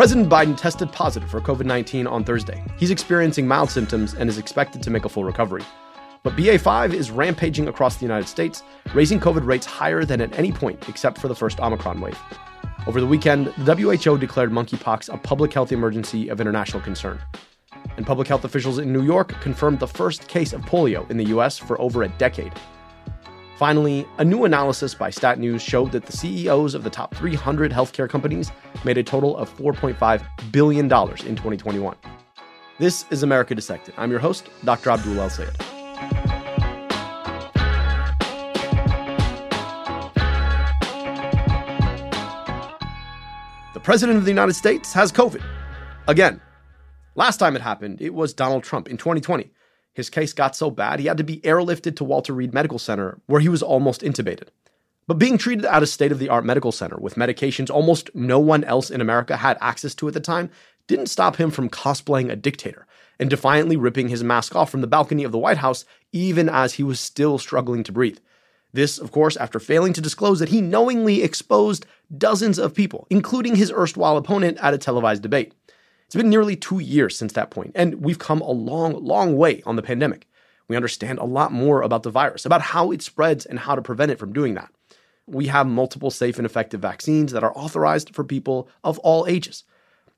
President Biden tested positive for COVID 19 on Thursday. He's experiencing mild symptoms and is expected to make a full recovery. But BA5 is rampaging across the United States, raising COVID rates higher than at any point except for the first Omicron wave. Over the weekend, the WHO declared monkeypox a public health emergency of international concern. And public health officials in New York confirmed the first case of polio in the US for over a decade. Finally, a new analysis by Stat News showed that the CEOs of the top 300 healthcare companies made a total of $4.5 billion in 2021. This is America Dissected. I'm your host, Dr. Abdul El Sayed. The President of the United States has COVID. Again. Last time it happened, it was Donald Trump in 2020. His case got so bad, he had to be airlifted to Walter Reed Medical Center, where he was almost intubated. But being treated at a state of the art medical center with medications almost no one else in America had access to at the time didn't stop him from cosplaying a dictator and defiantly ripping his mask off from the balcony of the White House, even as he was still struggling to breathe. This, of course, after failing to disclose that he knowingly exposed dozens of people, including his erstwhile opponent at a televised debate. It's been nearly two years since that point, and we've come a long, long way on the pandemic. We understand a lot more about the virus, about how it spreads and how to prevent it from doing that. We have multiple safe and effective vaccines that are authorized for people of all ages.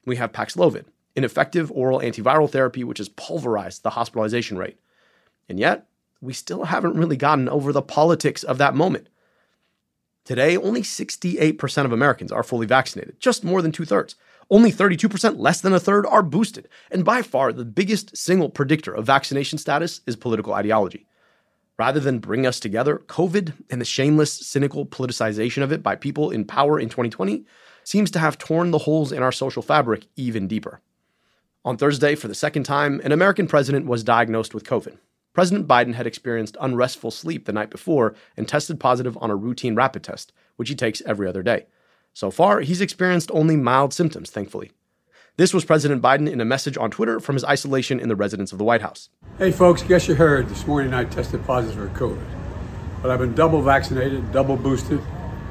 We have Paxlovid, an effective oral antiviral therapy which has pulverized the hospitalization rate. And yet, we still haven't really gotten over the politics of that moment. Today, only 68% of Americans are fully vaccinated, just more than two thirds. Only 32%, less than a third, are boosted. And by far, the biggest single predictor of vaccination status is political ideology. Rather than bring us together, COVID and the shameless, cynical politicization of it by people in power in 2020 seems to have torn the holes in our social fabric even deeper. On Thursday, for the second time, an American president was diagnosed with COVID. President Biden had experienced unrestful sleep the night before and tested positive on a routine rapid test, which he takes every other day. So far, he's experienced only mild symptoms, thankfully. This was President Biden in a message on Twitter from his isolation in the residence of the White House. Hey, folks, guess you heard this morning I tested positive for COVID. But I've been double vaccinated, double boosted.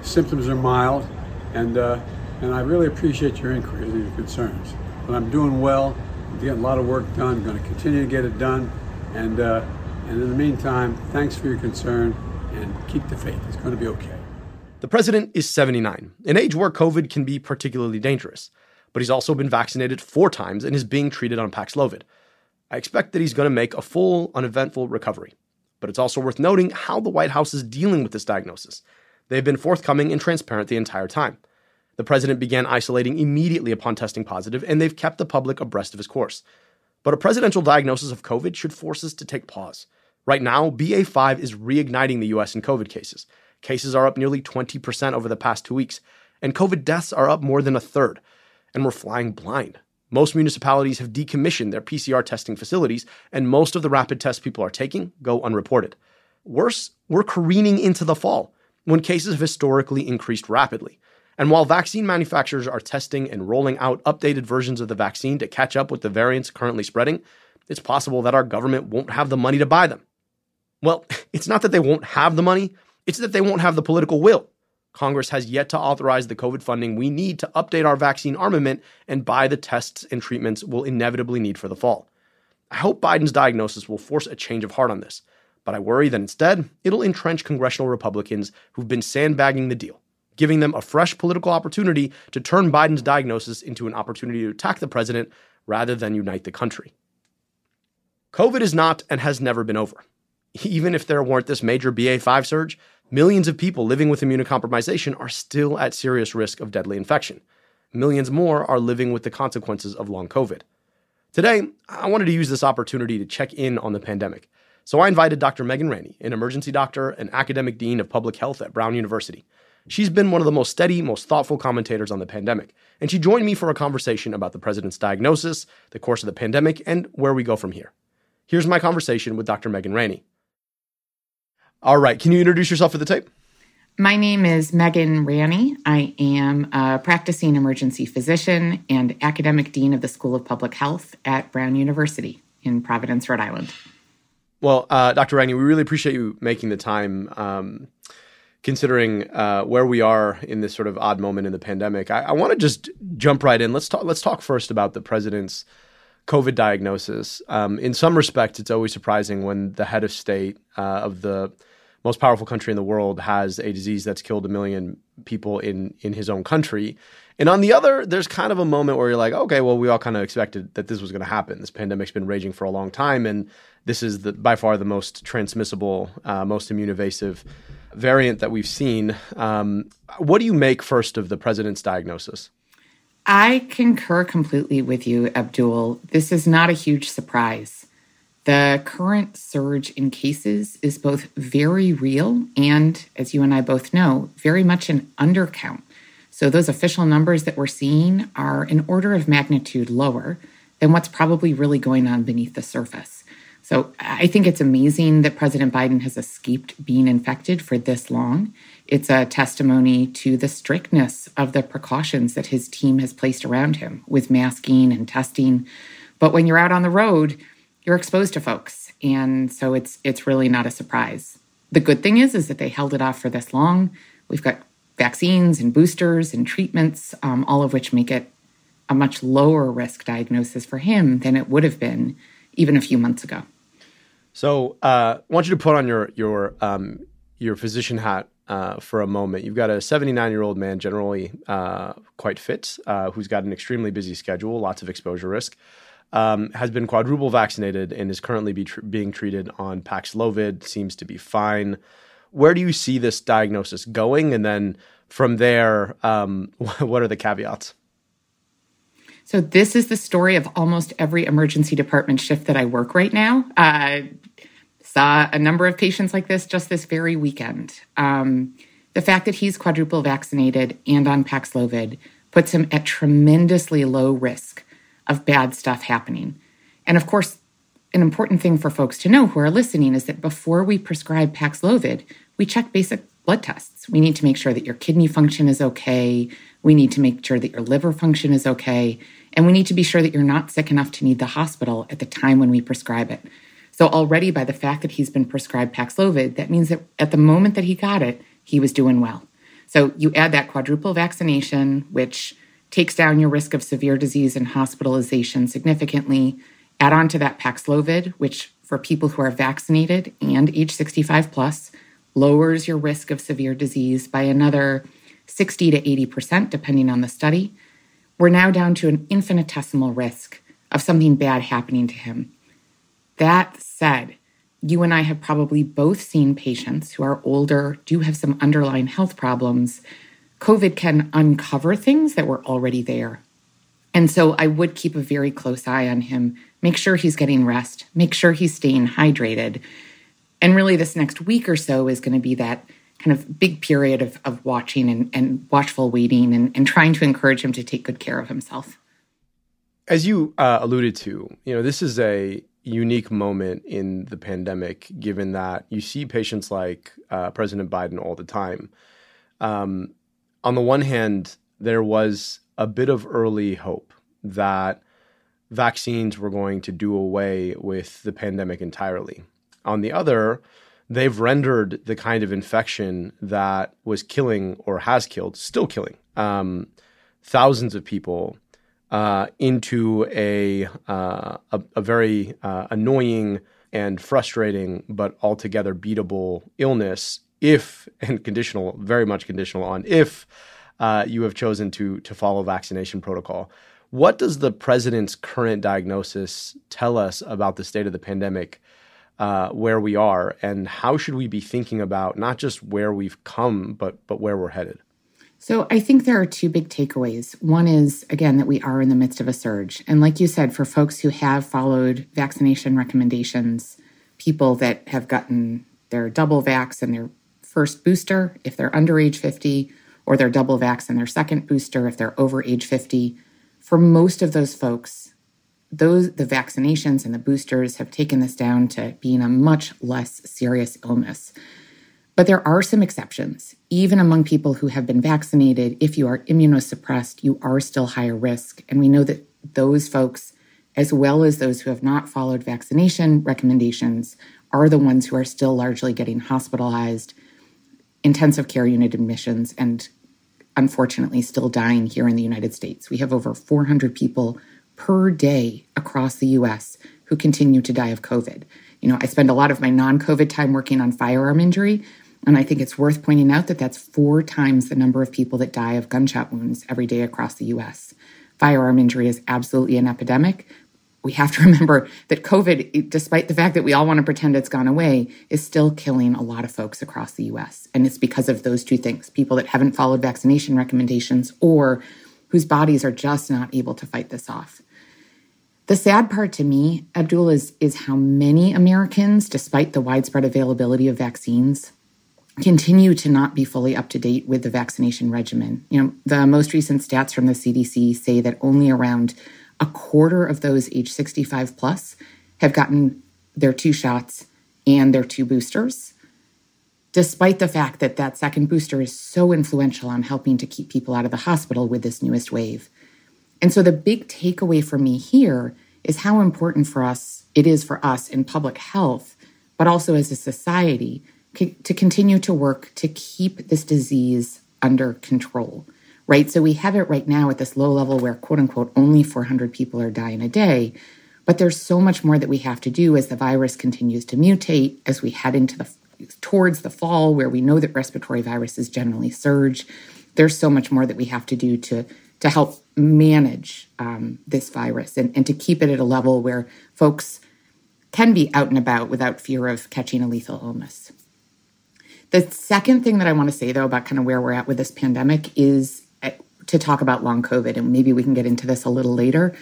Symptoms are mild, and, uh, and I really appreciate your inquiries and your concerns. But I'm doing well, I'm getting a lot of work done, I'm going to continue to get it done. And, uh, and in the meantime, thanks for your concern and keep the faith. It's going to be okay. The president is 79, an age where COVID can be particularly dangerous, but he's also been vaccinated four times and is being treated on Paxlovid. I expect that he's going to make a full, uneventful recovery. But it's also worth noting how the White House is dealing with this diagnosis. They've been forthcoming and transparent the entire time. The president began isolating immediately upon testing positive, and they've kept the public abreast of his course. But a presidential diagnosis of COVID should force us to take pause. Right now, BA5 is reigniting the US in COVID cases. Cases are up nearly 20% over the past two weeks, and COVID deaths are up more than a third. And we're flying blind. Most municipalities have decommissioned their PCR testing facilities, and most of the rapid tests people are taking go unreported. Worse, we're careening into the fall when cases have historically increased rapidly. And while vaccine manufacturers are testing and rolling out updated versions of the vaccine to catch up with the variants currently spreading, it's possible that our government won't have the money to buy them. Well, it's not that they won't have the money, it's that they won't have the political will. Congress has yet to authorize the COVID funding we need to update our vaccine armament and buy the tests and treatments we'll inevitably need for the fall. I hope Biden's diagnosis will force a change of heart on this, but I worry that instead, it'll entrench congressional Republicans who've been sandbagging the deal giving them a fresh political opportunity to turn Biden's diagnosis into an opportunity to attack the president rather than unite the country. COVID is not and has never been over. Even if there weren't this major BA5 surge, millions of people living with immunocompromisation are still at serious risk of deadly infection. Millions more are living with the consequences of long COVID. Today, I wanted to use this opportunity to check in on the pandemic. So I invited Dr. Megan Ranney, an emergency doctor and academic dean of public health at Brown University. She's been one of the most steady, most thoughtful commentators on the pandemic, and she joined me for a conversation about the president's diagnosis, the course of the pandemic, and where we go from here. Here's my conversation with Dr. Megan Ranney. All right, can you introduce yourself for the tape? My name is Megan Ranney. I am a practicing emergency physician and academic dean of the School of Public Health at Brown University in Providence, Rhode Island. Well, uh, Dr. Ranney, we really appreciate you making the time. Um, considering uh, where we are in this sort of odd moment in the pandemic. I, I want to just jump right in. Let's talk. Let's talk first about the president's COVID diagnosis. Um, in some respects, it's always surprising when the head of state uh, of the most powerful country in the world has a disease that's killed a million people in in his own country. And on the other, there's kind of a moment where you're like, okay, well, we all kind of expected that this was going to happen. This pandemic's been raging for a long time, and this is the, by far the most transmissible, uh, most immune evasive variant that we've seen. Um, what do you make first of the president's diagnosis? I concur completely with you, Abdul. This is not a huge surprise. The current surge in cases is both very real and, as you and I both know, very much an undercount. So, those official numbers that we're seeing are an order of magnitude lower than what's probably really going on beneath the surface. So I think it's amazing that President Biden has escaped being infected for this long. It's a testimony to the strictness of the precautions that his team has placed around him with masking and testing. But when you're out on the road, you're exposed to folks. And so it's it's really not a surprise. The good thing is is that they held it off for this long. We've got vaccines and boosters and treatments, um, all of which make it a much lower risk diagnosis for him than it would have been even a few months ago. So uh, I want you to put on your your um, your physician hat uh, for a moment. You've got a 79 year old man, generally uh, quite fit, uh, who's got an extremely busy schedule, lots of exposure risk, um, has been quadruple vaccinated, and is currently be tr- being treated on Paxlovid. Seems to be fine. Where do you see this diagnosis going? And then from there, um, what are the caveats? So, this is the story of almost every emergency department shift that I work right now. Uh, saw a number of patients like this just this very weekend. Um, the fact that he's quadruple vaccinated and on Paxlovid puts him at tremendously low risk of bad stuff happening. And of course, an important thing for folks to know who are listening is that before we prescribe Paxlovid, we check basic blood tests. We need to make sure that your kidney function is okay. We need to make sure that your liver function is okay. And we need to be sure that you're not sick enough to need the hospital at the time when we prescribe it. So, already by the fact that he's been prescribed Paxlovid, that means that at the moment that he got it, he was doing well. So, you add that quadruple vaccination, which takes down your risk of severe disease and hospitalization significantly. Add on to that Paxlovid, which for people who are vaccinated and age 65 plus, lowers your risk of severe disease by another 60 to 80%, depending on the study. We're now down to an infinitesimal risk of something bad happening to him. That said, you and I have probably both seen patients who are older, do have some underlying health problems. COVID can uncover things that were already there. And so I would keep a very close eye on him, make sure he's getting rest, make sure he's staying hydrated. And really, this next week or so is going to be that kind of big period of, of watching and, and watchful waiting and, and trying to encourage him to take good care of himself. As you uh, alluded to, you know, this is a unique moment in the pandemic, given that you see patients like uh, President Biden all the time. Um, on the one hand, there was a bit of early hope that vaccines were going to do away with the pandemic entirely. On the other, they've rendered the kind of infection that was killing or has killed, still killing um, thousands of people uh, into a, uh, a, a very uh, annoying and frustrating, but altogether beatable illness. If and conditional, very much conditional on if uh, you have chosen to to follow vaccination protocol. What does the president's current diagnosis tell us about the state of the pandemic? Uh, where we are, and how should we be thinking about not just where we've come, but but where we're headed? So I think there are two big takeaways. One is, again, that we are in the midst of a surge. And like you said, for folks who have followed vaccination recommendations, people that have gotten their double vax and their first booster, if they're under age 50, or their double vax and their second booster, if they're over age 50, for most of those folks, those the vaccinations and the boosters have taken this down to being a much less serious illness. But there are some exceptions. Even among people who have been vaccinated, if you are immunosuppressed, you are still higher risk. And we know that those folks, as well as those who have not followed vaccination recommendations, are the ones who are still largely getting hospitalized. Intensive care unit admissions and unfortunately still dying here in the United States. We have over 400 people per day across the US who continue to die of COVID. You know, I spend a lot of my non COVID time working on firearm injury, and I think it's worth pointing out that that's four times the number of people that die of gunshot wounds every day across the US. Firearm injury is absolutely an epidemic. We have to remember that COVID, despite the fact that we all want to pretend it's gone away, is still killing a lot of folks across the US. And it's because of those two things people that haven't followed vaccination recommendations or whose bodies are just not able to fight this off. The sad part to me, Abdul, is, is how many Americans, despite the widespread availability of vaccines, continue to not be fully up to date with the vaccination regimen. You know, the most recent stats from the CDC say that only around a quarter of those age 65 plus have gotten their two shots and their two boosters, despite the fact that that second booster is so influential on helping to keep people out of the hospital with this newest wave. And so the big takeaway for me here is how important for us it is for us in public health, but also as a society to continue to work to keep this disease under control, right? So we have it right now at this low level where, quote unquote, only 400 people are dying a day. But there's so much more that we have to do as the virus continues to mutate, as we head into the towards the fall, where we know that respiratory viruses generally surge. There's so much more that we have to do to to help manage um, this virus and, and to keep it at a level where folks can be out and about without fear of catching a lethal illness. The second thing that I want to say, though, about kind of where we're at with this pandemic is to talk about long COVID, and maybe we can get into this a little later.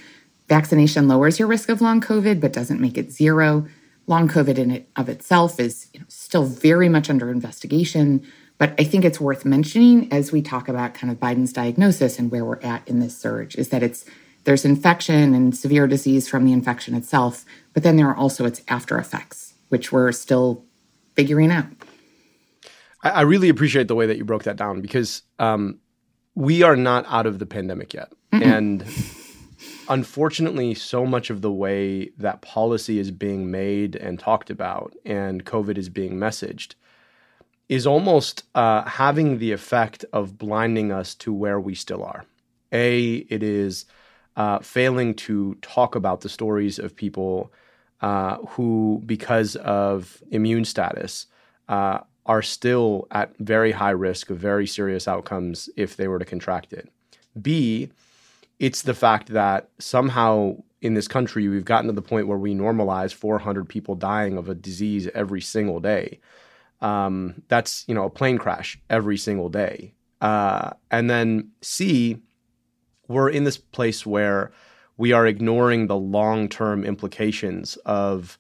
Vaccination lowers your risk of long COVID, but doesn't make it zero. Long COVID in it of itself is you know, still very much under investigation, but I think it's worth mentioning as we talk about kind of Biden's diagnosis and where we're at in this surge is that it's there's infection and severe disease from the infection itself, but then there are also its after effects, which we're still figuring out. I, really appreciate the way that you broke that down because um, we are not out of the pandemic yet. Mm-mm. And unfortunately, so much of the way that policy is being made and talked about and COVID is being messaged is almost uh, having the effect of blinding us to where we still are. A, it is uh, failing to talk about the stories of people uh, who, because of immune status, uh, are still at very high risk of very serious outcomes if they were to contract it. B, it's the fact that somehow in this country we've gotten to the point where we normalize 400 people dying of a disease every single day. Um, that's you know a plane crash every single day. Uh, and then C, we're in this place where we are ignoring the long-term implications of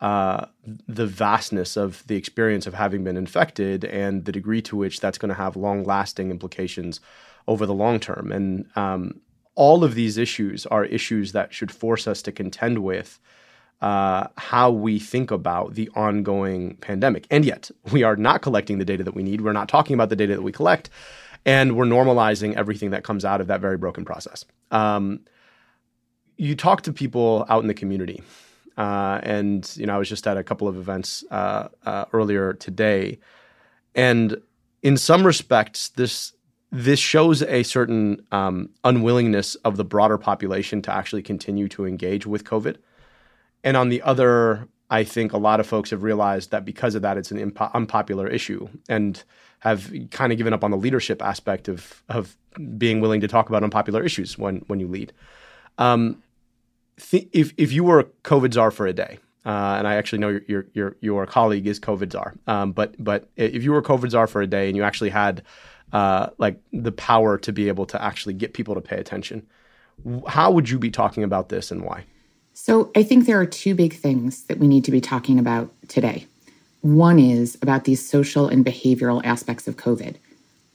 uh, the vastness of the experience of having been infected and the degree to which that's going to have long lasting implications over the long term. And um, all of these issues are issues that should force us to contend with uh, how we think about the ongoing pandemic. And yet, we are not collecting the data that we need. We're not talking about the data that we collect. And we're normalizing everything that comes out of that very broken process. Um, you talk to people out in the community uh, and you know, I was just at a couple of events uh, uh, earlier today, and in some respects, this this shows a certain um, unwillingness of the broader population to actually continue to engage with COVID. And on the other, I think a lot of folks have realized that because of that, it's an impo- unpopular issue and have kind of given up on the leadership aspect of of being willing to talk about unpopular issues when when you lead. Um, th- if if you were a COVID czar for a day, uh, and I actually know your, your your your colleague is COVID czar, um, but but if you were COVID czar for a day and you actually had uh, like the power to be able to actually get people to pay attention, how would you be talking about this and why? So I think there are two big things that we need to be talking about today. One is about these social and behavioral aspects of COVID.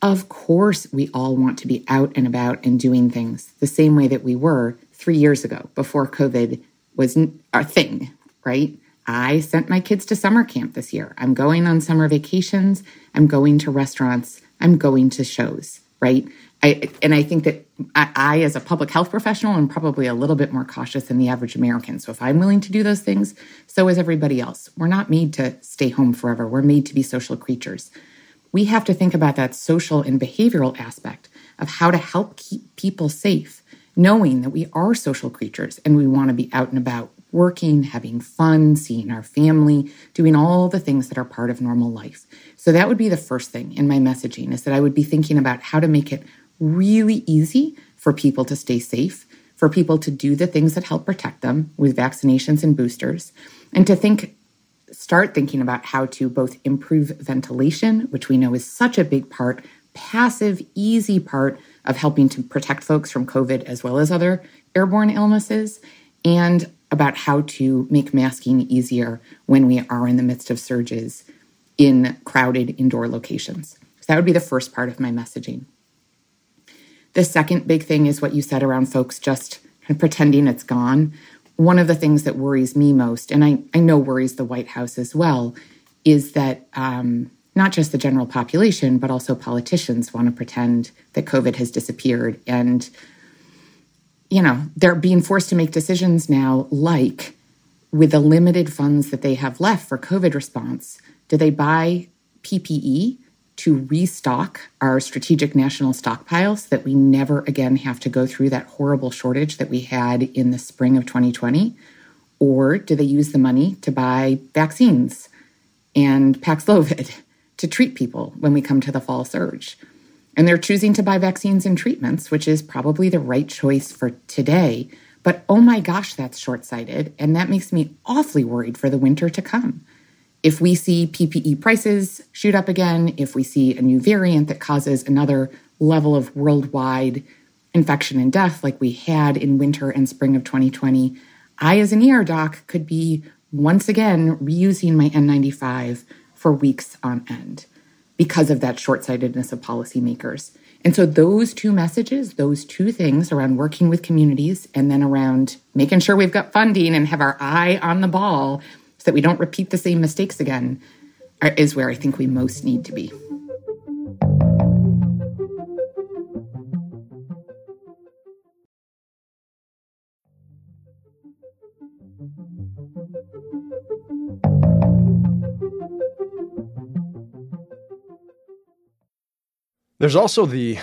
Of course, we all want to be out and about and doing things the same way that we were three years ago before COVID was a thing, right? I sent my kids to summer camp this year. I'm going on summer vacations. I'm going to restaurants. I'm going to shows, right? I, and I think that I, I, as a public health professional, am probably a little bit more cautious than the average American. So if I'm willing to do those things, so is everybody else. We're not made to stay home forever. We're made to be social creatures. we have to think about that social and behavioral aspect of how to help keep people safe, knowing that we are social creatures and we want to be out and about, working, having fun, seeing our family, doing all the things that are part of normal life. So that would be the first thing in my messaging is that I would be thinking about how to make it really easy for people to stay safe, for people to do the things that help protect them with vaccinations and boosters, and to think start thinking about how to both improve ventilation, which we know is such a big part, passive, easy part of helping to protect folks from COVID as well as other airborne illnesses, and about how to make masking easier when we are in the midst of surges in crowded indoor locations. So that would be the first part of my messaging. The second big thing is what you said around folks just pretending it's gone. One of the things that worries me most, and I, I know worries the White House as well, is that um, not just the general population, but also politicians want to pretend that COVID has disappeared. And, you know, they're being forced to make decisions now like with the limited funds that they have left for COVID response, do they buy PPE to restock our strategic national stockpiles so that we never again have to go through that horrible shortage that we had in the spring of 2020? Or do they use the money to buy vaccines and Paxlovid to treat people when we come to the fall surge? And they're choosing to buy vaccines and treatments, which is probably the right choice for today. But oh my gosh, that's short sighted. And that makes me awfully worried for the winter to come. If we see PPE prices shoot up again, if we see a new variant that causes another level of worldwide infection and death like we had in winter and spring of 2020, I, as an ER doc, could be once again reusing my N95 for weeks on end because of that short sightedness of policymakers. And so, those two messages, those two things around working with communities and then around making sure we've got funding and have our eye on the ball so that we don't repeat the same mistakes again, is where I think we most need to be. There's also the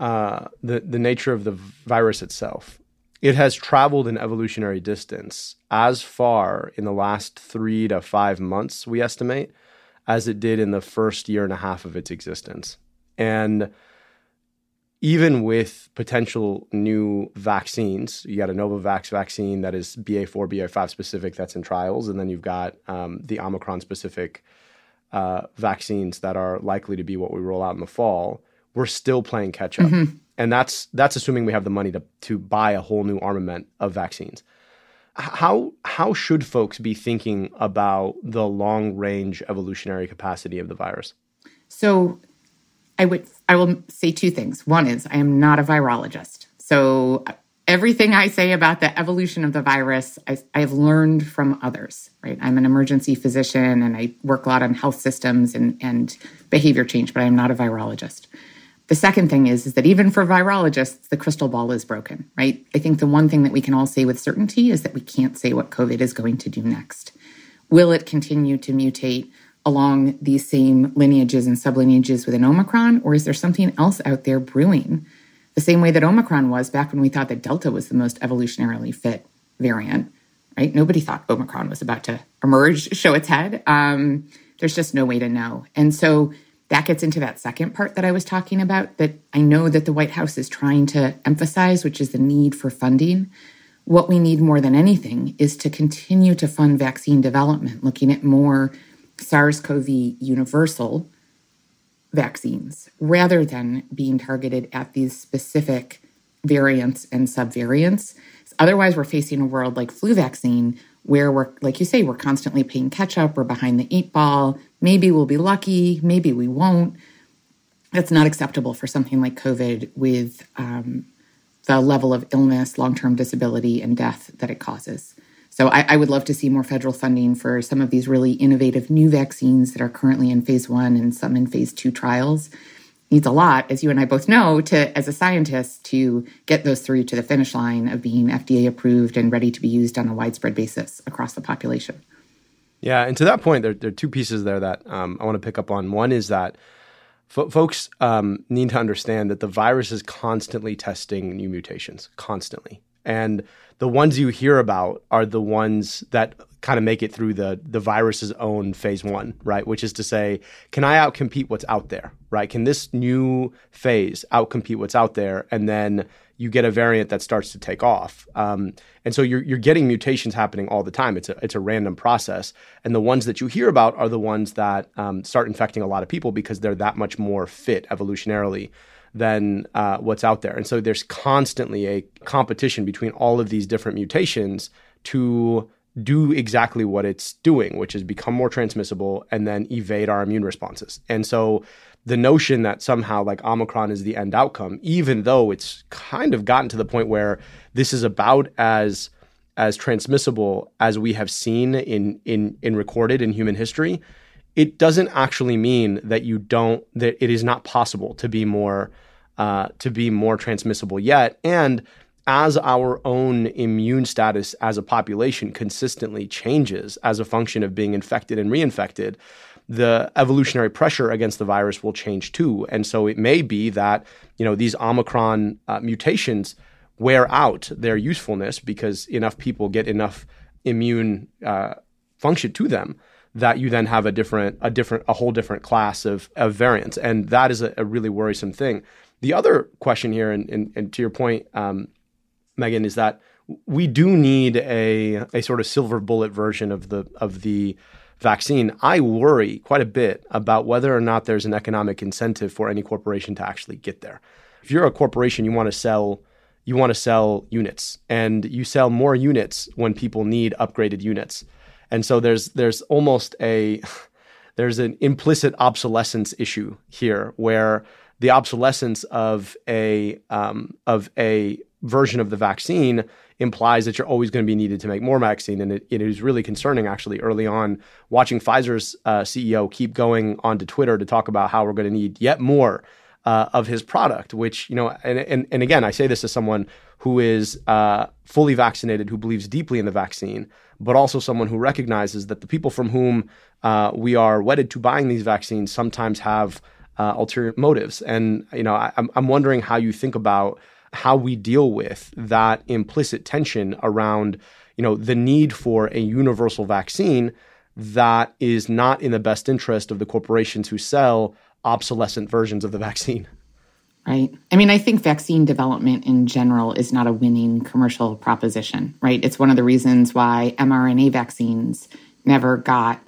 uh, the the nature of the virus itself it has traveled an evolutionary distance as far in the last three to five months, we estimate, as it did in the first year and a half of its existence. And even with potential new vaccines, you got a Novavax vaccine that is BA4, BA5 specific that's in trials, and then you've got um, the Omicron specific uh, vaccines that are likely to be what we roll out in the fall. We're still playing catch up. Mm-hmm and that's that's assuming we have the money to to buy a whole new armament of vaccines. How how should folks be thinking about the long range evolutionary capacity of the virus? So, I would I will say two things. One is I am not a virologist, so everything I say about the evolution of the virus, I, have learned from others, right? I'm an emergency physician and I work a lot on health systems and, and behavior change, but I am not a virologist. The second thing is, is that even for virologists, the crystal ball is broken, right? I think the one thing that we can all say with certainty is that we can't say what COVID is going to do next. Will it continue to mutate along these same lineages and sublineages within Omicron, or is there something else out there brewing? The same way that Omicron was back when we thought that Delta was the most evolutionarily fit variant, right? Nobody thought Omicron was about to emerge, show its head. Um, there's just no way to know. And so that gets into that second part that I was talking about that I know that the White House is trying to emphasize, which is the need for funding. What we need more than anything is to continue to fund vaccine development, looking at more SARS CoV universal vaccines rather than being targeted at these specific variants and subvariants. Otherwise, we're facing a world like flu vaccine where we're, like you say, we're constantly playing catch up, we're behind the eight ball. Maybe we'll be lucky, maybe we won't. That's not acceptable for something like COVID with um, the level of illness, long term disability, and death that it causes. So I, I, would love to see more federal funding for some of these really innovative new vaccines that are currently in phase one and some in phase two trials needs a lot, as you and I both know, to as a scientist to get those through to the finish line of being FDA approved and ready to be used on a widespread basis across the population. Yeah, and to that point, there, there are two pieces there that um, I want to pick up on. One is that folks um, need to understand that the virus is constantly testing new mutations, constantly. And the ones you hear about are the ones that kind of make it through the the virus's own phase one, right? Which is to say, can I outcompete what's out there, right? Can this new phase outcompete what's out there, and then you get a variant that starts to take off. Um, and so you're you're getting mutations happening all the time. It's a it's a random process, and the ones that you hear about are the ones that um, start infecting a lot of people because they're that much more fit evolutionarily than uh, what's out there. And so there's constantly a competition between all of these different mutations to do exactly what it's doing, which is become more transmissible and then evade our immune responses. And so the notion that somehow like Omicron is the end outcome, even though it's kind of gotten to the point where this is about as as transmissible as we have seen in in in recorded in human history, it doesn't actually mean that you don't that it is not possible to be more uh, to be more transmissible yet. And as our own immune status as a population consistently changes as a function of being infected and reinfected, the evolutionary pressure against the virus will change too. And so it may be that, you know, these Omicron uh, mutations wear out their usefulness because enough people get enough immune uh, function to them that you then have a different, a different, a whole different class of, of variants. And that is a, a really worrisome thing. The other question here, and, and, and to your point, um, Megan, is that we do need a, a sort of silver bullet version of the of the vaccine, I worry quite a bit about whether or not there's an economic incentive for any corporation to actually get there. If you're a corporation, you want to sell you want to sell units and you sell more units when people need upgraded units. And so there's there's almost a there's an implicit obsolescence issue here where the obsolescence of a um, of a version of the vaccine implies that you're always going to be needed to make more vaccine. And it, it is really concerning, actually, early on, watching Pfizer's uh, CEO keep going onto Twitter to talk about how we're going to need yet more uh, of his product, which, you know, and, and, and again, I say this as someone who is uh, fully vaccinated, who believes deeply in the vaccine, but also someone who recognizes that the people from whom uh, we are wedded to buying these vaccines sometimes have uh, ulterior motives. And, you know, I, I'm wondering how you think about how we deal with that implicit tension around you know the need for a universal vaccine that is not in the best interest of the corporations who sell obsolescent versions of the vaccine. Right. I mean, I think vaccine development in general is not a winning commercial proposition, right? It's one of the reasons why mRNA vaccines never got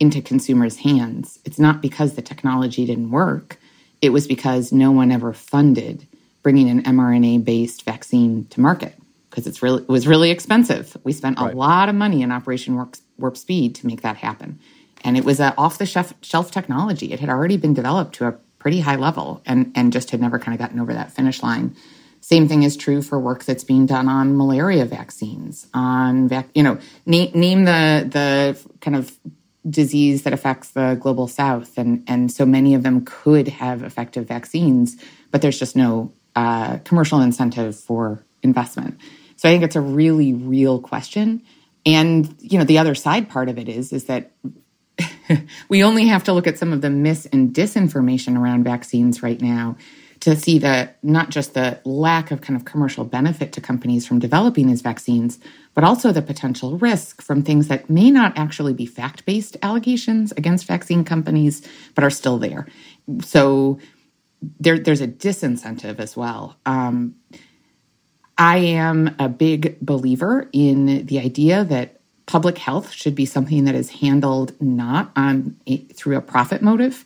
into consumers' hands. It's not because the technology didn't work, it was because no one ever funded bringing an mRNA based vaccine to market because it's really it was really expensive. We spent a right. lot of money in Operation Warp, Warp Speed to make that happen, and it was an off the shelf, shelf technology. It had already been developed to a pretty high level, and and just had never kind of gotten over that finish line. Same thing is true for work that's being done on malaria vaccines. On vac- you know, name, name the the kind of disease that affects the global south and and so many of them could have effective vaccines but there's just no commercial incentive for investment. So I think it's a really real question. And you know, the other side part of it is is that we only have to look at some of the mis and disinformation around vaccines right now to see that not just the lack of kind of commercial benefit to companies from developing these vaccines, but also the potential risk from things that may not actually be fact based allegations against vaccine companies, but are still there. So there, there's a disincentive as well. Um, I am a big believer in the idea that public health should be something that is handled not on through a profit motive.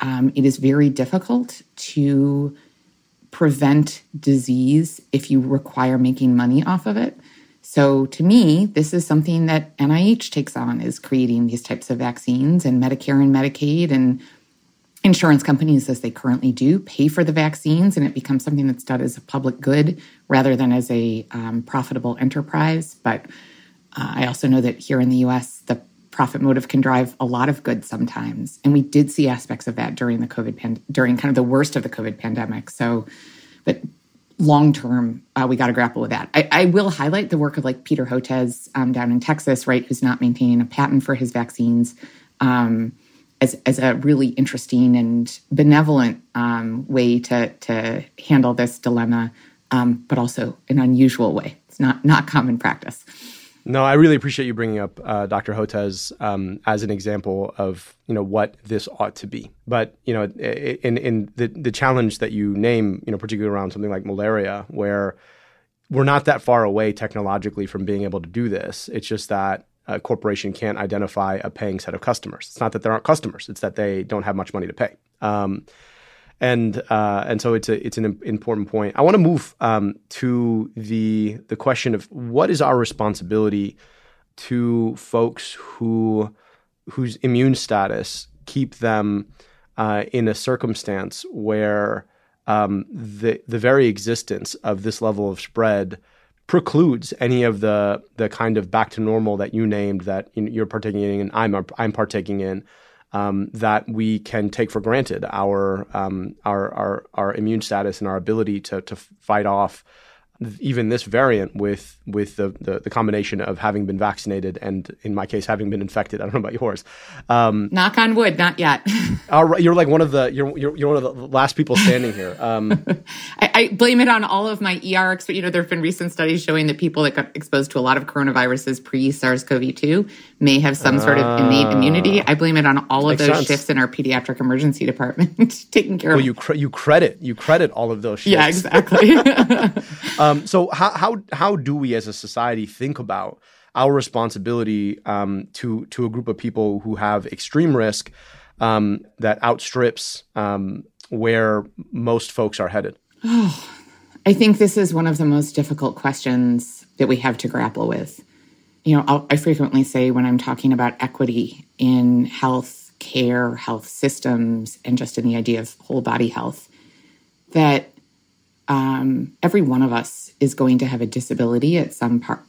Um, it is very difficult to prevent disease if you require making money off of it. So to me, this is something that NIH takes on is creating these types of vaccines and Medicare and Medicaid and insurance companies, as they currently do, pay for the vaccines, and it becomes something that's done as a public good rather than as a um, profitable enterprise. But uh, I also know that here in the US, the profit motive can drive a lot of good sometimes. And we did see aspects of that during the COVID, pan- during kind of the worst of the COVID pandemic. So, but long term, uh, we got to grapple with that. I, I, will highlight the work of like Peter Hotez um, down in Texas, right, who's not maintaining a patent for his vaccines. Um, as, as a really interesting and benevolent um, way to, to handle this dilemma, um, but also an unusual way. It's not, not common practice. No, I really appreciate you bringing up uh, Dr. Hotez um, as an example of you know what this ought to be. But you know, in in the the challenge that you name, you know, particularly around something like malaria, where we're not that far away technologically from being able to do this. It's just that a corporation can't identify a paying set of customers. It's not that there aren't customers; it's that they don't have much money to pay. Um, and uh, and so it's a it's an important point. I want to move um, to the the question of what is our responsibility to folks who whose immune status keep them uh, in a circumstance where um, the the very existence of this level of spread precludes any of the the kind of back to normal that you named that you're partaking in and I'm I'm partaking in um, that we can take for granted our, um, our, our our immune status and our ability to to fight off even this variant with with the, the, the combination of having been vaccinated and in my case having been infected. I don't know about yours. Um, Knock on wood, not yet. you're like one of the you're, you're, you're one of the last people standing here. Um, I, I, blame it on all of my ER. You know, there have been recent studies showing that people that got exposed to a lot of coronaviruses pre SARS-CoV-2 may have some uh, sort of innate immunity. I blame it on all of those sense. shifts in our pediatric emergency department taking care well, of. you cr- you credit you credit all of those shifts. Yeah, exactly. Um, so how how how do we as a society think about our responsibility um, to to a group of people who have extreme risk um, that outstrips um, where most folks are headed? Oh, I think this is one of the most difficult questions that we have to grapple with. You know, I'll, I frequently say when I'm talking about equity in health care, health systems, and just in the idea of whole body health, that um, every one of us is going to have a disability at some part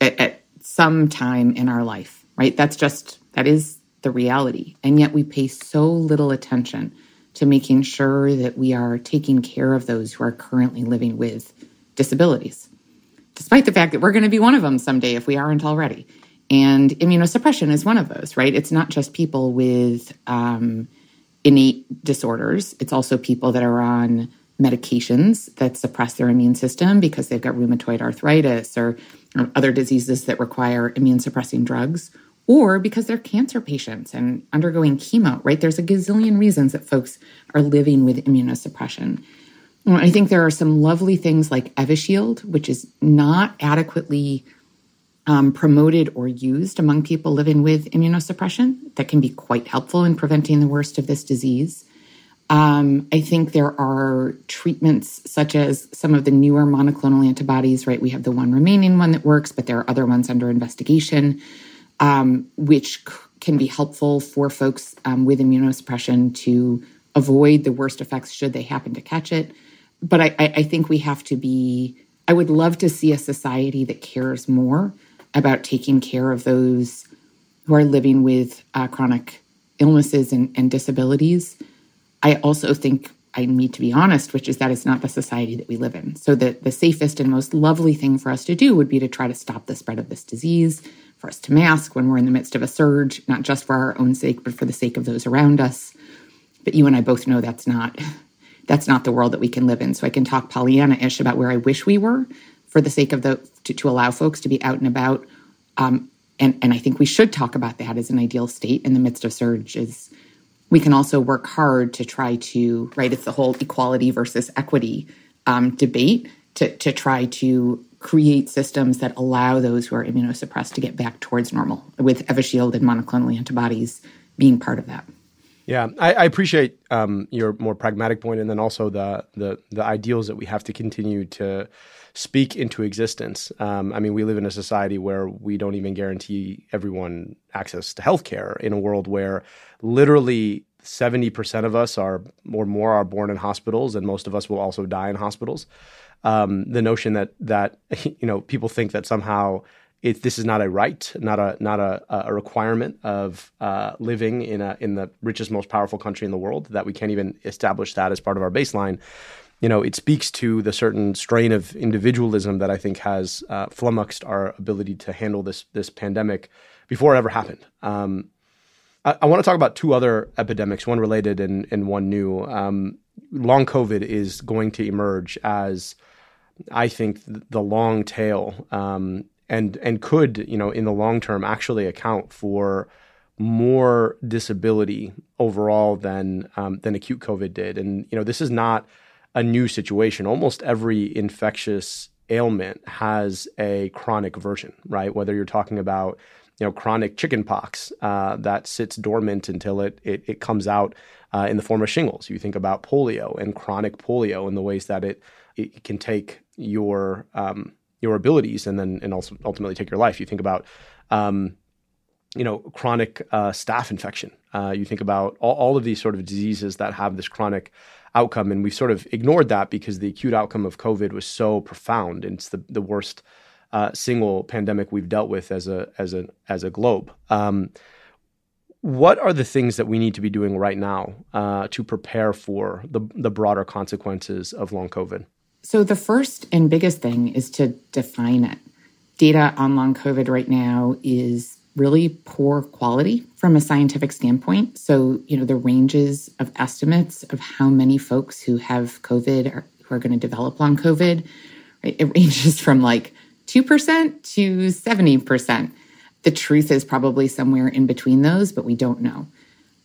at, at some time in our life right? That's just that is the reality. And yet we pay so little attention to making sure that we are taking care of those who are currently living with disabilities despite the fact that we're going to be one of them someday if we aren't already. And immunosuppression is one of those right? It's not just people with um, innate disorders. It's also people that are on medications that suppress their immune system because they've got rheumatoid arthritis or, or other diseases that require immune suppressing drugs, or because they're cancer patients and undergoing chemo, right? There's a gazillion reasons that folks are living with immunosuppression. I think there are some lovely things like Evusheld, which is not adequately um, promoted or used among people living with immunosuppression that can be quite helpful in preventing the worst of this disease. Um, I think there are treatments such as some of the newer monoclonal antibodies, right? We have the one remaining one that works, but there are other ones under investigation, um, which c- can be helpful for folks um, with immunosuppression to avoid the worst effects should they happen to catch it. But I, I think we have to be, I would love to see a society that cares more about taking care of those who are living with uh, chronic illnesses and, and disabilities I also think I need to be honest, which is that it's not the society that we live in. So the, the safest and most lovely thing for us to do would be to try to stop the spread of this disease, for us to mask when we're in the midst of a surge, not just for our own sake, but for the sake of those around us. But you and I both know that's not that's not the world that we can live in. So I can talk Pollyanna-ish about where I wish we were for the sake of the to, to allow folks to be out and about. Um, and, and I think we should talk about that as an ideal state in the midst of surge is we can also work hard to try to right it's the whole equality versus equity um, debate to, to try to create systems that allow those who are immunosuppressed to get back towards normal with evusheld and monoclonal antibodies being part of that. Yeah, I, I appreciate um, your more pragmatic point, and then also the, the the ideals that we have to continue to speak into existence. Um, I mean, we live in a society where we don't even guarantee everyone access to healthcare in a world where literally 70% of us are or more are born in hospitals and most of us will also die in hospitals. Um, the notion that that you know people think that somehow it, this is not a right, not a not a, a requirement of uh, living in a in the richest, most powerful country in the world that we can't even establish that as part of our baseline you know, it speaks to the certain strain of individualism that I think has uh, flummoxed our ability to handle this this pandemic before it ever happened. Um, I, I want to talk about two other epidemics, one related and, and one new. Um, long COVID is going to emerge as, I think, the long tail, um, and and could you know in the long term actually account for more disability overall than um, than acute COVID did. And you know this is not a new situation. Almost every infectious ailment has a chronic version, right? Whether you're talking about you know chronic chickenpox uh, that sits dormant until it it, it comes out uh, in the form of shingles. You think about polio and chronic polio and the ways that it it can take your um, your abilities and then and also ultimately take your life. You think about um, you know chronic uh, staph infection. Uh, you think about all, all of these sort of diseases that have this chronic outcome, and we've sort of ignored that because the acute outcome of COVID was so profound. And it's the the worst uh, single pandemic we've dealt with as a as a as a globe. Um, what are the things that we need to be doing right now uh, to prepare for the the broader consequences of long COVID? So the first and biggest thing is to define it. Data on long COVID right now is really poor quality from a scientific standpoint. So, you know, the ranges of estimates of how many folks who have COVID are, who are going to develop long COVID, right, it ranges from like 2% to 70%. The truth is probably somewhere in between those, but we don't know.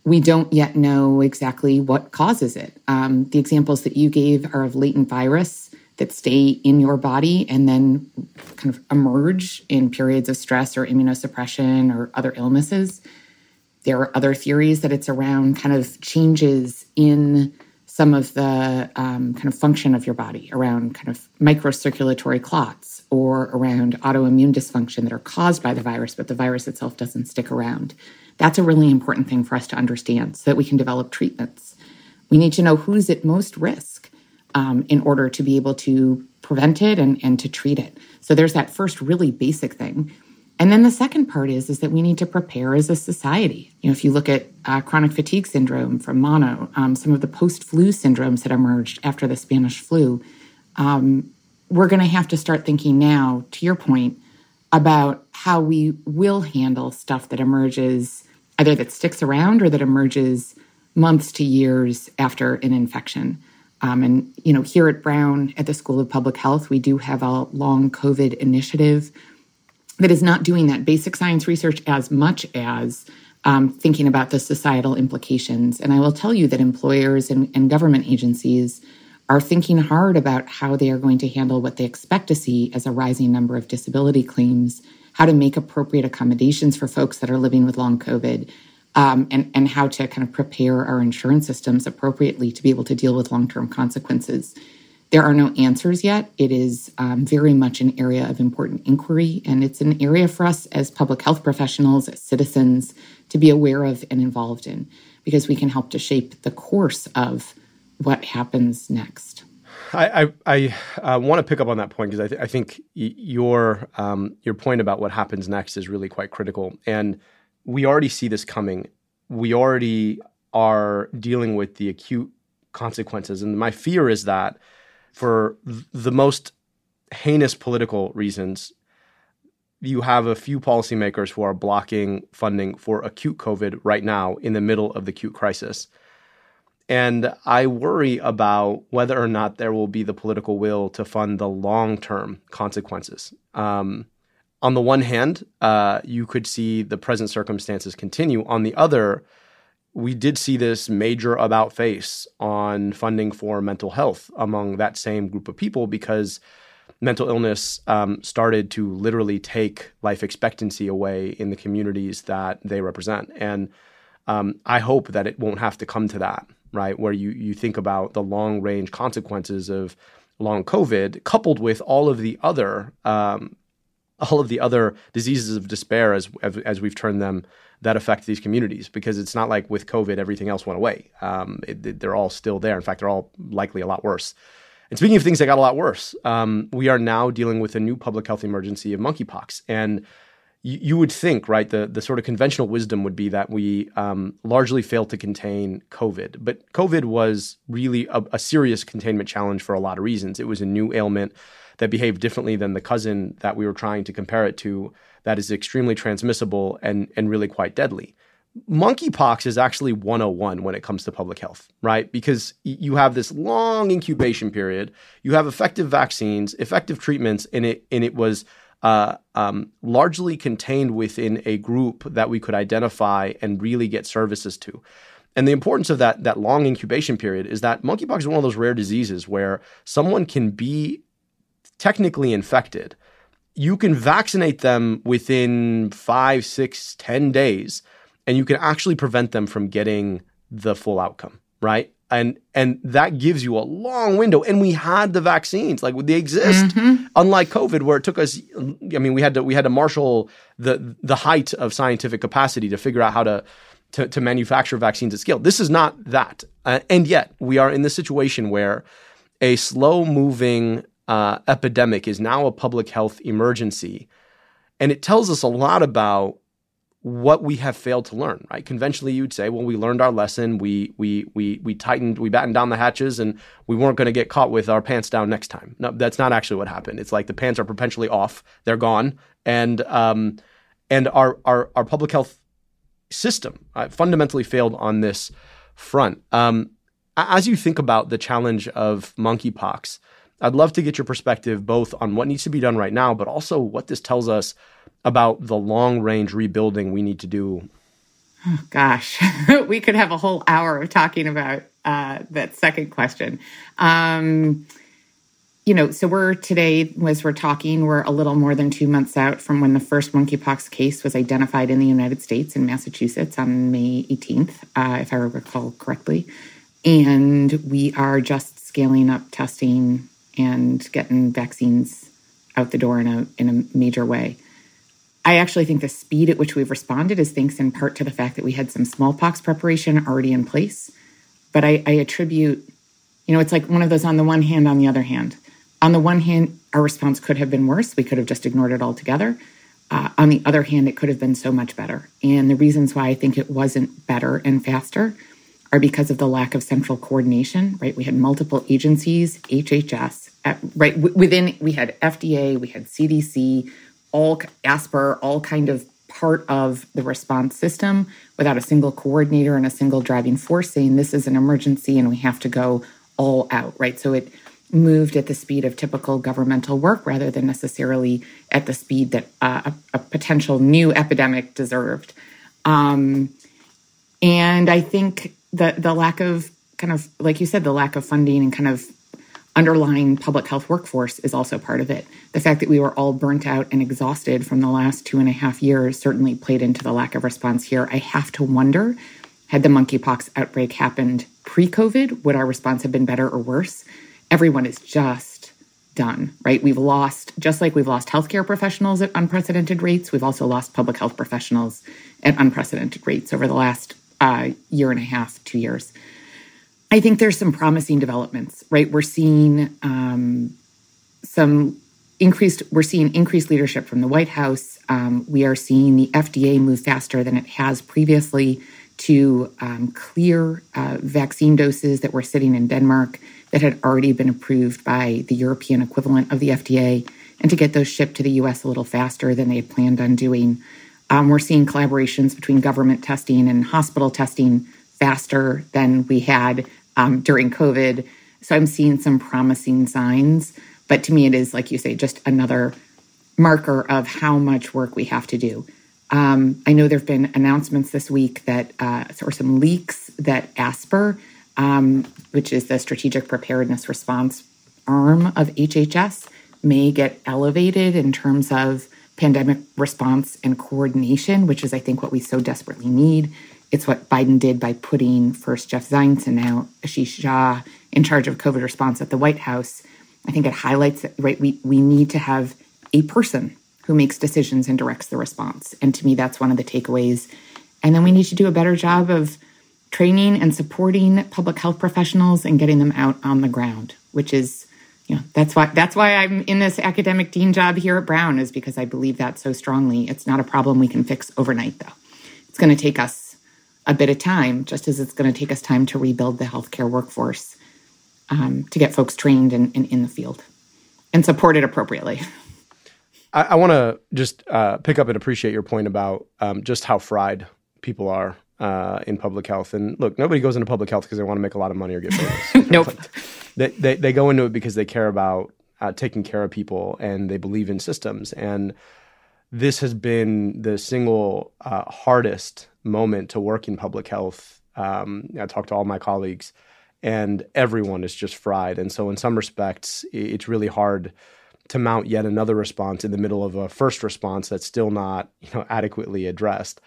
We don't yet know exactly what causes it. Um, the examples that you gave are of latent virus that stay in your body and then kind of emerge in periods of stress or immunosuppression or other illnesses. There are other theories that it's around kind of changes in some of the um, kind of function of your body, around kind of microcirculatory clots or around autoimmune dysfunction that are caused by the virus, but the virus itself doesn't stick around. That's a really important thing for us to understand so that we can develop treatments. We need to know who's at most risk um, in order to be able to prevent it and, and to treat it. So there's that first really basic thing. And then the second part is, is that we need to prepare as a society. You know, if you look at uh, chronic fatigue syndrome from mono, um, some of the post-flu syndromes that emerged after the Spanish flu, um, we're going to have to start thinking now, to your point, about how we will handle stuff that emerges either that sticks around or that emerges months to years after an infection. Um, and, you know, here at Brown at the School of Public Health, we do have a long COVID initiative that is not doing that basic science research as much as um, thinking about the societal implications. And I will tell you that employers and, and government agencies are thinking hard about how they are going to handle what they expect to see as a rising number of disability claims, how to make appropriate accommodations for folks that are living with long COVID, um, and, and how to kind of prepare our insurance systems appropriately to be able to deal with long term consequences. There are no answers yet. It is um, very much an area of important inquiry, and it's an area for us as public health professionals, as citizens, to be aware of and involved in, because we can help to shape the course of what happens next. I I, I uh, want to pick up on that point because I, th- I think y- your um, your point about what happens next is really quite critical, and we already see this coming. We already are dealing with the acute consequences. And my fear is that for the most heinous political reasons, you have a few policymakers who are blocking funding for acute COVID right now in the middle of the acute crisis. And I worry about whether or not there will be the political will to fund the long term consequences. Um, on the one hand, uh, you could see the present circumstances continue. On the other, we did see this major about face on funding for mental health among that same group of people because mental illness um, started to literally take life expectancy away in the communities that they represent. And um, I hope that it won't have to come to that, right? Where you you think about the long range consequences of long COVID, coupled with all of the other um, all of the other diseases of despair as, as, we've turned them that affect these communities because it's not like with COVID everything else went away. Um, it, they're all still there. In fact, they're all likely a lot worse. And speaking of things that got a lot worse, um, we are now dealing with a new public health emergency of monkeypox. And you, you would think, right, the, the sort of conventional wisdom would be that we um, largely failed to contain COVID. But COVID was really a, a serious containment challenge for a lot of reasons. It was a new ailment that behave differently than the cousin that we were trying to compare it to that is extremely transmissible and, and really quite deadly. monkeypox is actually 101 when it comes to public health, right? Because you have this long incubation period, you have effective vaccines, effective treatments, and it and it was uh, um, largely contained within a group that we could identify and really get services to. And the importance of that that long incubation period is that monkeypox is one of those rare diseases where someone can be technically infected. You can vaccinate them within five, six, ten days and you can actually prevent them from getting the full outcome, right? And and that gives you a long window. And we had the vaccines, like they exist. Mm-hmm. Unlike COVID, where it took us, I mean, we had to we had to marshal the the height of scientific capacity to figure out how to to, to manufacture vaccines at scale. This is not that, uh, and yet we are in the situation where a slow moving uh, epidemic is now a public health emergency, and it tells us a lot about what we have failed to learn, right? Conventionally, you'd say, well, we learned our lesson, we we we we tightened, we battened down the hatches, and we weren't going to get caught with our pants down next time. No, that's not actually what happened. It's like the pants are perpetually off; they're gone, and um, and our our our public health system uh, fundamentally failed on this front. Um, as you think about the challenge of monkeypox, I'd love to get your perspective both on what needs to be done right now, but also what this tells us about the long range rebuilding we need to do? Oh, gosh, we could have a whole hour of talking about uh, that second question. Um, you know, so we're today, as we're talking, we're a little more than two months out from when the first monkeypox case was identified in the United States in Massachusetts on May 18th, uh, if I recall correctly. And we are just scaling up testing and getting vaccines out the door in a in a major way. I actually think the speed at which we've responded is thanks in part to the fact that we had some smallpox preparation already in place. But I, I attribute, you know, it's like one of those on the one hand, on the other hand. On the one hand, our response could have been worse. We could have just ignored it altogether. Uh, on the other hand, it could have been so much better. And the reasons why I think it wasn't better and faster are because of the lack of central coordination, right? We had multiple agencies, HHS, at, right? W- within, we had FDA, we had CDC, all ASPR, all kind of part of the response system without a single coordinator and a single driving force saying this is an emergency and we have to go all out, right? So it moved at the speed of typical governmental work rather than necessarily at the speed that uh, a, a, potential new epidemic deserved. Um, and I think the the lack of kind of like you said, the lack of funding and kind of underlying public health workforce is also part of it. The fact that we were all burnt out and exhausted from the last two and a half years certainly played into the lack of response here. I have to wonder had the monkeypox outbreak happened pre COVID, would our response have been better or worse? Everyone is just done, right? We've lost, just like we've lost healthcare professionals at unprecedented rates, we've also lost public health professionals at unprecedented rates over the last uh, year and a half, two years. I think there's some promising developments, right? We're seeing um, some increased, we're seeing increased leadership from the White House. Um, we are seeing the FDA move faster than it has previously to um, clear uh, vaccine doses that were sitting in Denmark that had already been approved by the European equivalent of the FDA, and to get those shipped to the US a little faster than they had planned on doing. Um, we're seeing collaborations between government testing and hospital testing faster than we had um, during COVID. So I'm seeing some promising signs. But to me, it is, like you say, just another marker of how much work we have to do. Um, I know there have been announcements this week that, uh, or some leaks that ASPR, um, which is the Strategic Preparedness Response arm of HHS, may get elevated in terms of pandemic response and coordination, which is, I think, what we so desperately need. It's what Biden did by putting first Jeff Zients and now Ashish Jha in charge of COVID response at the White House. I think it highlights that, right? We, we need to have a person who makes decisions and directs the response. And to me, that's one of the takeaways. And then we need to do a better job of training and supporting public health professionals and getting them out on the ground, which is, know, that's why that's why I'm in this academic dean job here at Brown, is because I believe that so strongly. It's not a problem we can fix overnight, though. It's going to take us a bit of time, just as it's going to take us time to rebuild the healthcare workforce um, to get folks trained in, in, in, the field and supported appropriately. I, I want to just uh, pick up and appreciate your point about um, just how fried people are uh, in public health. And look, nobody goes into public health because they want to make a lot of money or get famous. nope. They, they, they go into it because they care about uh, taking care of people and they believe in systems. And this has been the single uh, hardest moment to work in public health. Um, I talked to all my colleagues, and everyone is just fried. And so, in some respects, it's really hard to mount yet another response in the middle of a first response that's still not you know adequately addressed.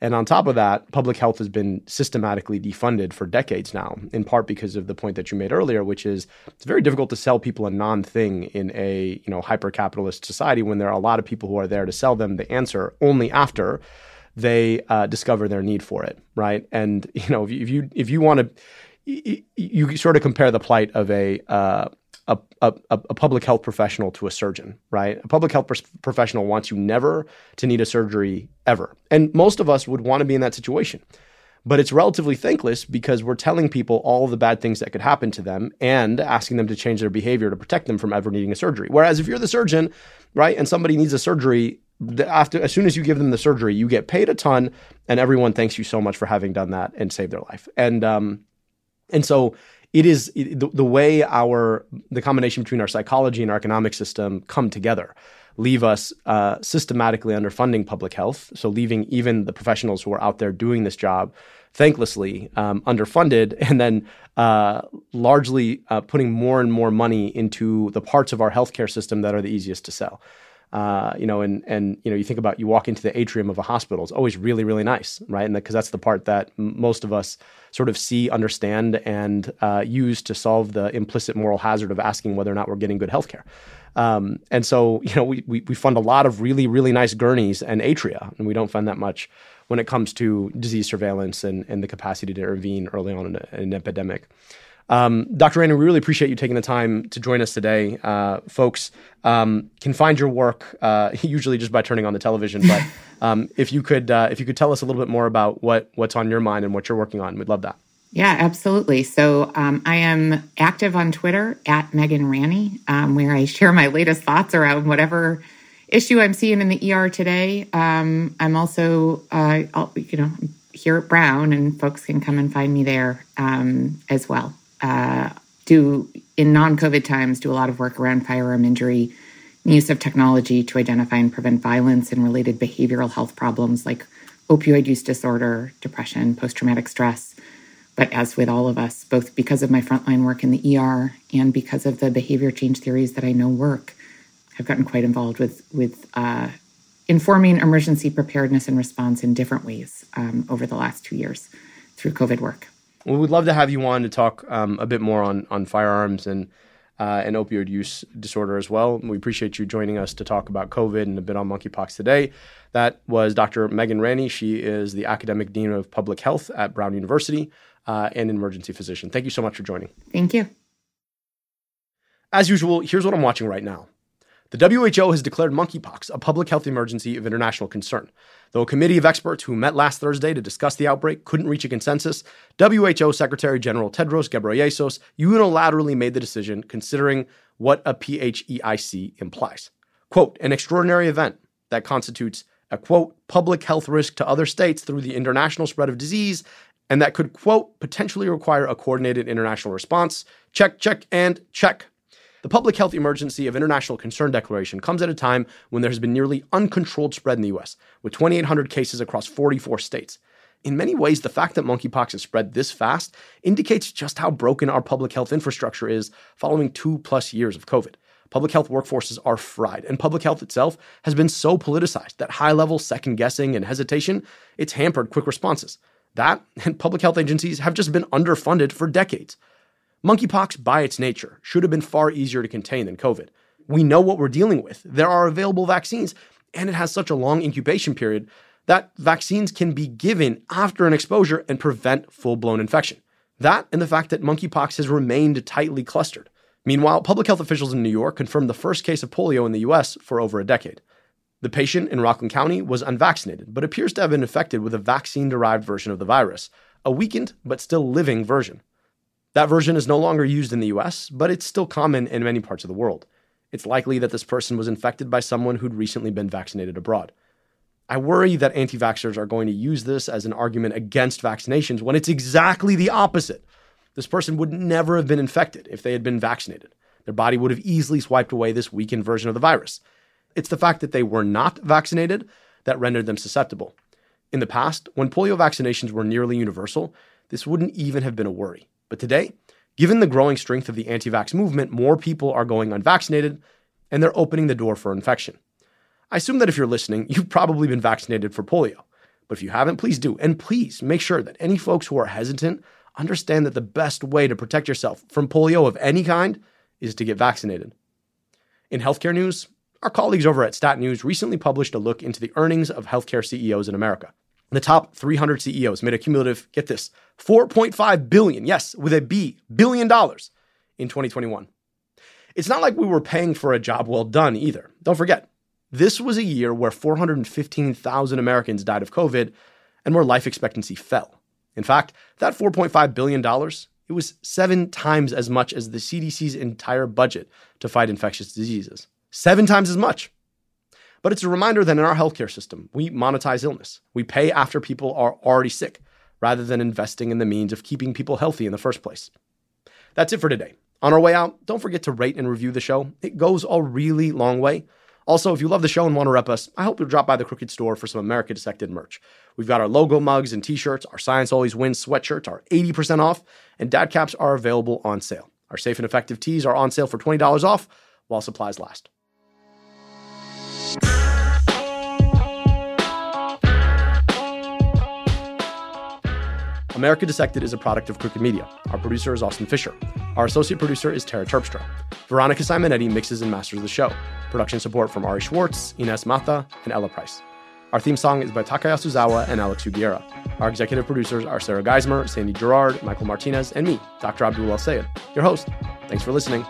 And on top of that, public health has been systematically defunded for decades now, in part because of the point that you made earlier, which is it's very difficult to sell people a non-thing in a you know hyper-capitalist society when there are a lot of people who are there to sell them the answer only after they uh, discover their need for it, right? And you know if you if you, you want to, you, you, sort of compare the plight of a uh, a, a, public health professional to a surgeon, right? A public health professional wants you never to need a surgery ever. And most of us would want to be in that situation. But it's relatively thankless because we're telling people all the bad things that could happen to them and asking them to change their behavior to protect them from ever needing a surgery. Whereas if you're the surgeon, right, and somebody needs a surgery, after as soon as you give them the surgery, you get paid a ton, and everyone thanks you so much for having done that and saved their life. And um, and so it is the, the way our the combination between our psychology and our economic system come together leave us uh, systematically underfunding public health. So leaving even the professionals who are out there doing this job thanklessly um, underfunded and then uh, largely uh, putting more and more money into the parts of our healthcare system that are the easiest to sell uh, you know, and and you know, you think about you walk into the atrium of a hospital. It's always really, really nice, right? And because that's the part that m- most of us sort of see, understand, and uh, use to solve the implicit moral hazard of asking whether or not we're getting good healthcare. Um, and so, you know, we, we we fund a lot of really, really nice gurneys and atria, and we don't fund that much when it comes to disease surveillance and, and the capacity to intervene early on in, a, in an epidemic. Um, Dr. Ranney, we really appreciate you taking the time to join us today. Uh, folks um, can find your work uh, usually just by turning on the television, but um, if you could uh, if you could tell us a little bit more about what what's on your mind and what you're working on, we'd love that. Yeah, absolutely. So um, I am active on Twitter at Megan Ranney, um, where I share my latest thoughts around whatever issue I'm seeing in the ER today. Um, I'm also, uh, you know, here at Brown, and folks can come and find me there um, as well uh, do in non-COVID times do a lot of work around firearm injury, use of technology to identify and prevent violence and related behavioral health problems like opioid use disorder, depression, post-traumatic stress. But as with all of us, both because of my frontline work in the ER and because of the behavior change theories that I know work, I've gotten quite involved with with uh, informing emergency preparedness and response in different ways um, over the last two years through COVID work. Well, we'd love to have you on to talk um, a bit more on on firearms and uh, and opioid use disorder as well. We appreciate you joining us to talk about COVID and a bit on monkeypox today. That was Dr. Megan Ranney. She is the academic dean of public health at Brown University uh, and an emergency physician. Thank you so much for joining. Thank you. As usual, here's what I'm watching right now. The WHO has declared monkeypox a public health emergency of international concern. Though a committee of experts who met last Thursday to discuss the outbreak couldn't reach a consensus, WHO Secretary General Tedros Ghebreyesus unilaterally made the decision considering what a PHEIC implies. Quote, an extraordinary event that constitutes a quote, public health risk to other states through the international spread of disease, and that could, quote, potentially require a coordinated international response. Check, check, and check. The public health emergency of international concern declaration comes at a time when there has been nearly uncontrolled spread in the US, with 2,800 cases across 44 states. In many ways, the fact that monkeypox has spread this fast indicates just how broken our public health infrastructure is following two plus years of COVID. Public health workforces are fried, and public health itself has been so politicized that high level second guessing and hesitation, it's hampered quick responses. That and public health agencies have just been underfunded for decades. Monkeypox, by its nature, should have been far easier to contain than COVID. We know what we're dealing with. There are available vaccines, and it has such a long incubation period that vaccines can be given after an exposure and prevent full blown infection. That and the fact that monkeypox has remained tightly clustered. Meanwhile, public health officials in New York confirmed the first case of polio in the US for over a decade. The patient in Rockland County was unvaccinated, but appears to have been infected with a vaccine derived version of the virus, a weakened but still living version. That version is no longer used in the US, but it's still common in many parts of the world. It's likely that this person was infected by someone who'd recently been vaccinated abroad. I worry that anti vaxxers are going to use this as an argument against vaccinations when it's exactly the opposite. This person would never have been infected if they had been vaccinated. Their body would have easily swiped away this weakened version of the virus. It's the fact that they were not vaccinated that rendered them susceptible. In the past, when polio vaccinations were nearly universal, this wouldn't even have been a worry. But today, given the growing strength of the anti vax movement, more people are going unvaccinated and they're opening the door for infection. I assume that if you're listening, you've probably been vaccinated for polio. But if you haven't, please do. And please make sure that any folks who are hesitant understand that the best way to protect yourself from polio of any kind is to get vaccinated. In healthcare news, our colleagues over at Stat News recently published a look into the earnings of healthcare CEOs in America. The top 300 CEOs made a cumulative, get this, 4.5 billion, yes, with a B, billion dollars in 2021. It's not like we were paying for a job well done either. Don't forget, this was a year where 415,000 Americans died of COVID and where life expectancy fell. In fact, that $4.5 billion, it was seven times as much as the CDC's entire budget to fight infectious diseases. Seven times as much. But it's a reminder that in our healthcare system, we monetize illness. We pay after people are already sick rather than investing in the means of keeping people healthy in the first place. That's it for today. On our way out, don't forget to rate and review the show. It goes a really long way. Also, if you love the show and want to rep us, I hope you'll drop by the Crooked Store for some America Dissected merch. We've got our logo mugs and t-shirts, our Science Always Wins sweatshirts are 80% off, and dad caps are available on sale. Our safe and effective tees are on sale for $20 off while supplies last. America Dissected is a product of Crooked Media. Our producer is Austin Fisher. Our associate producer is Tara Terpstra. Veronica Simonetti mixes and masters the show. Production support from Ari Schwartz, Ines Mata, and Ella Price. Our theme song is by Taka Yasuzawa and Alex Sugiura. Our executive producers are Sarah Geismer, Sandy Girard, Michael Martinez, and me, Dr. Abdul El-Sayed, your host. Thanks for listening.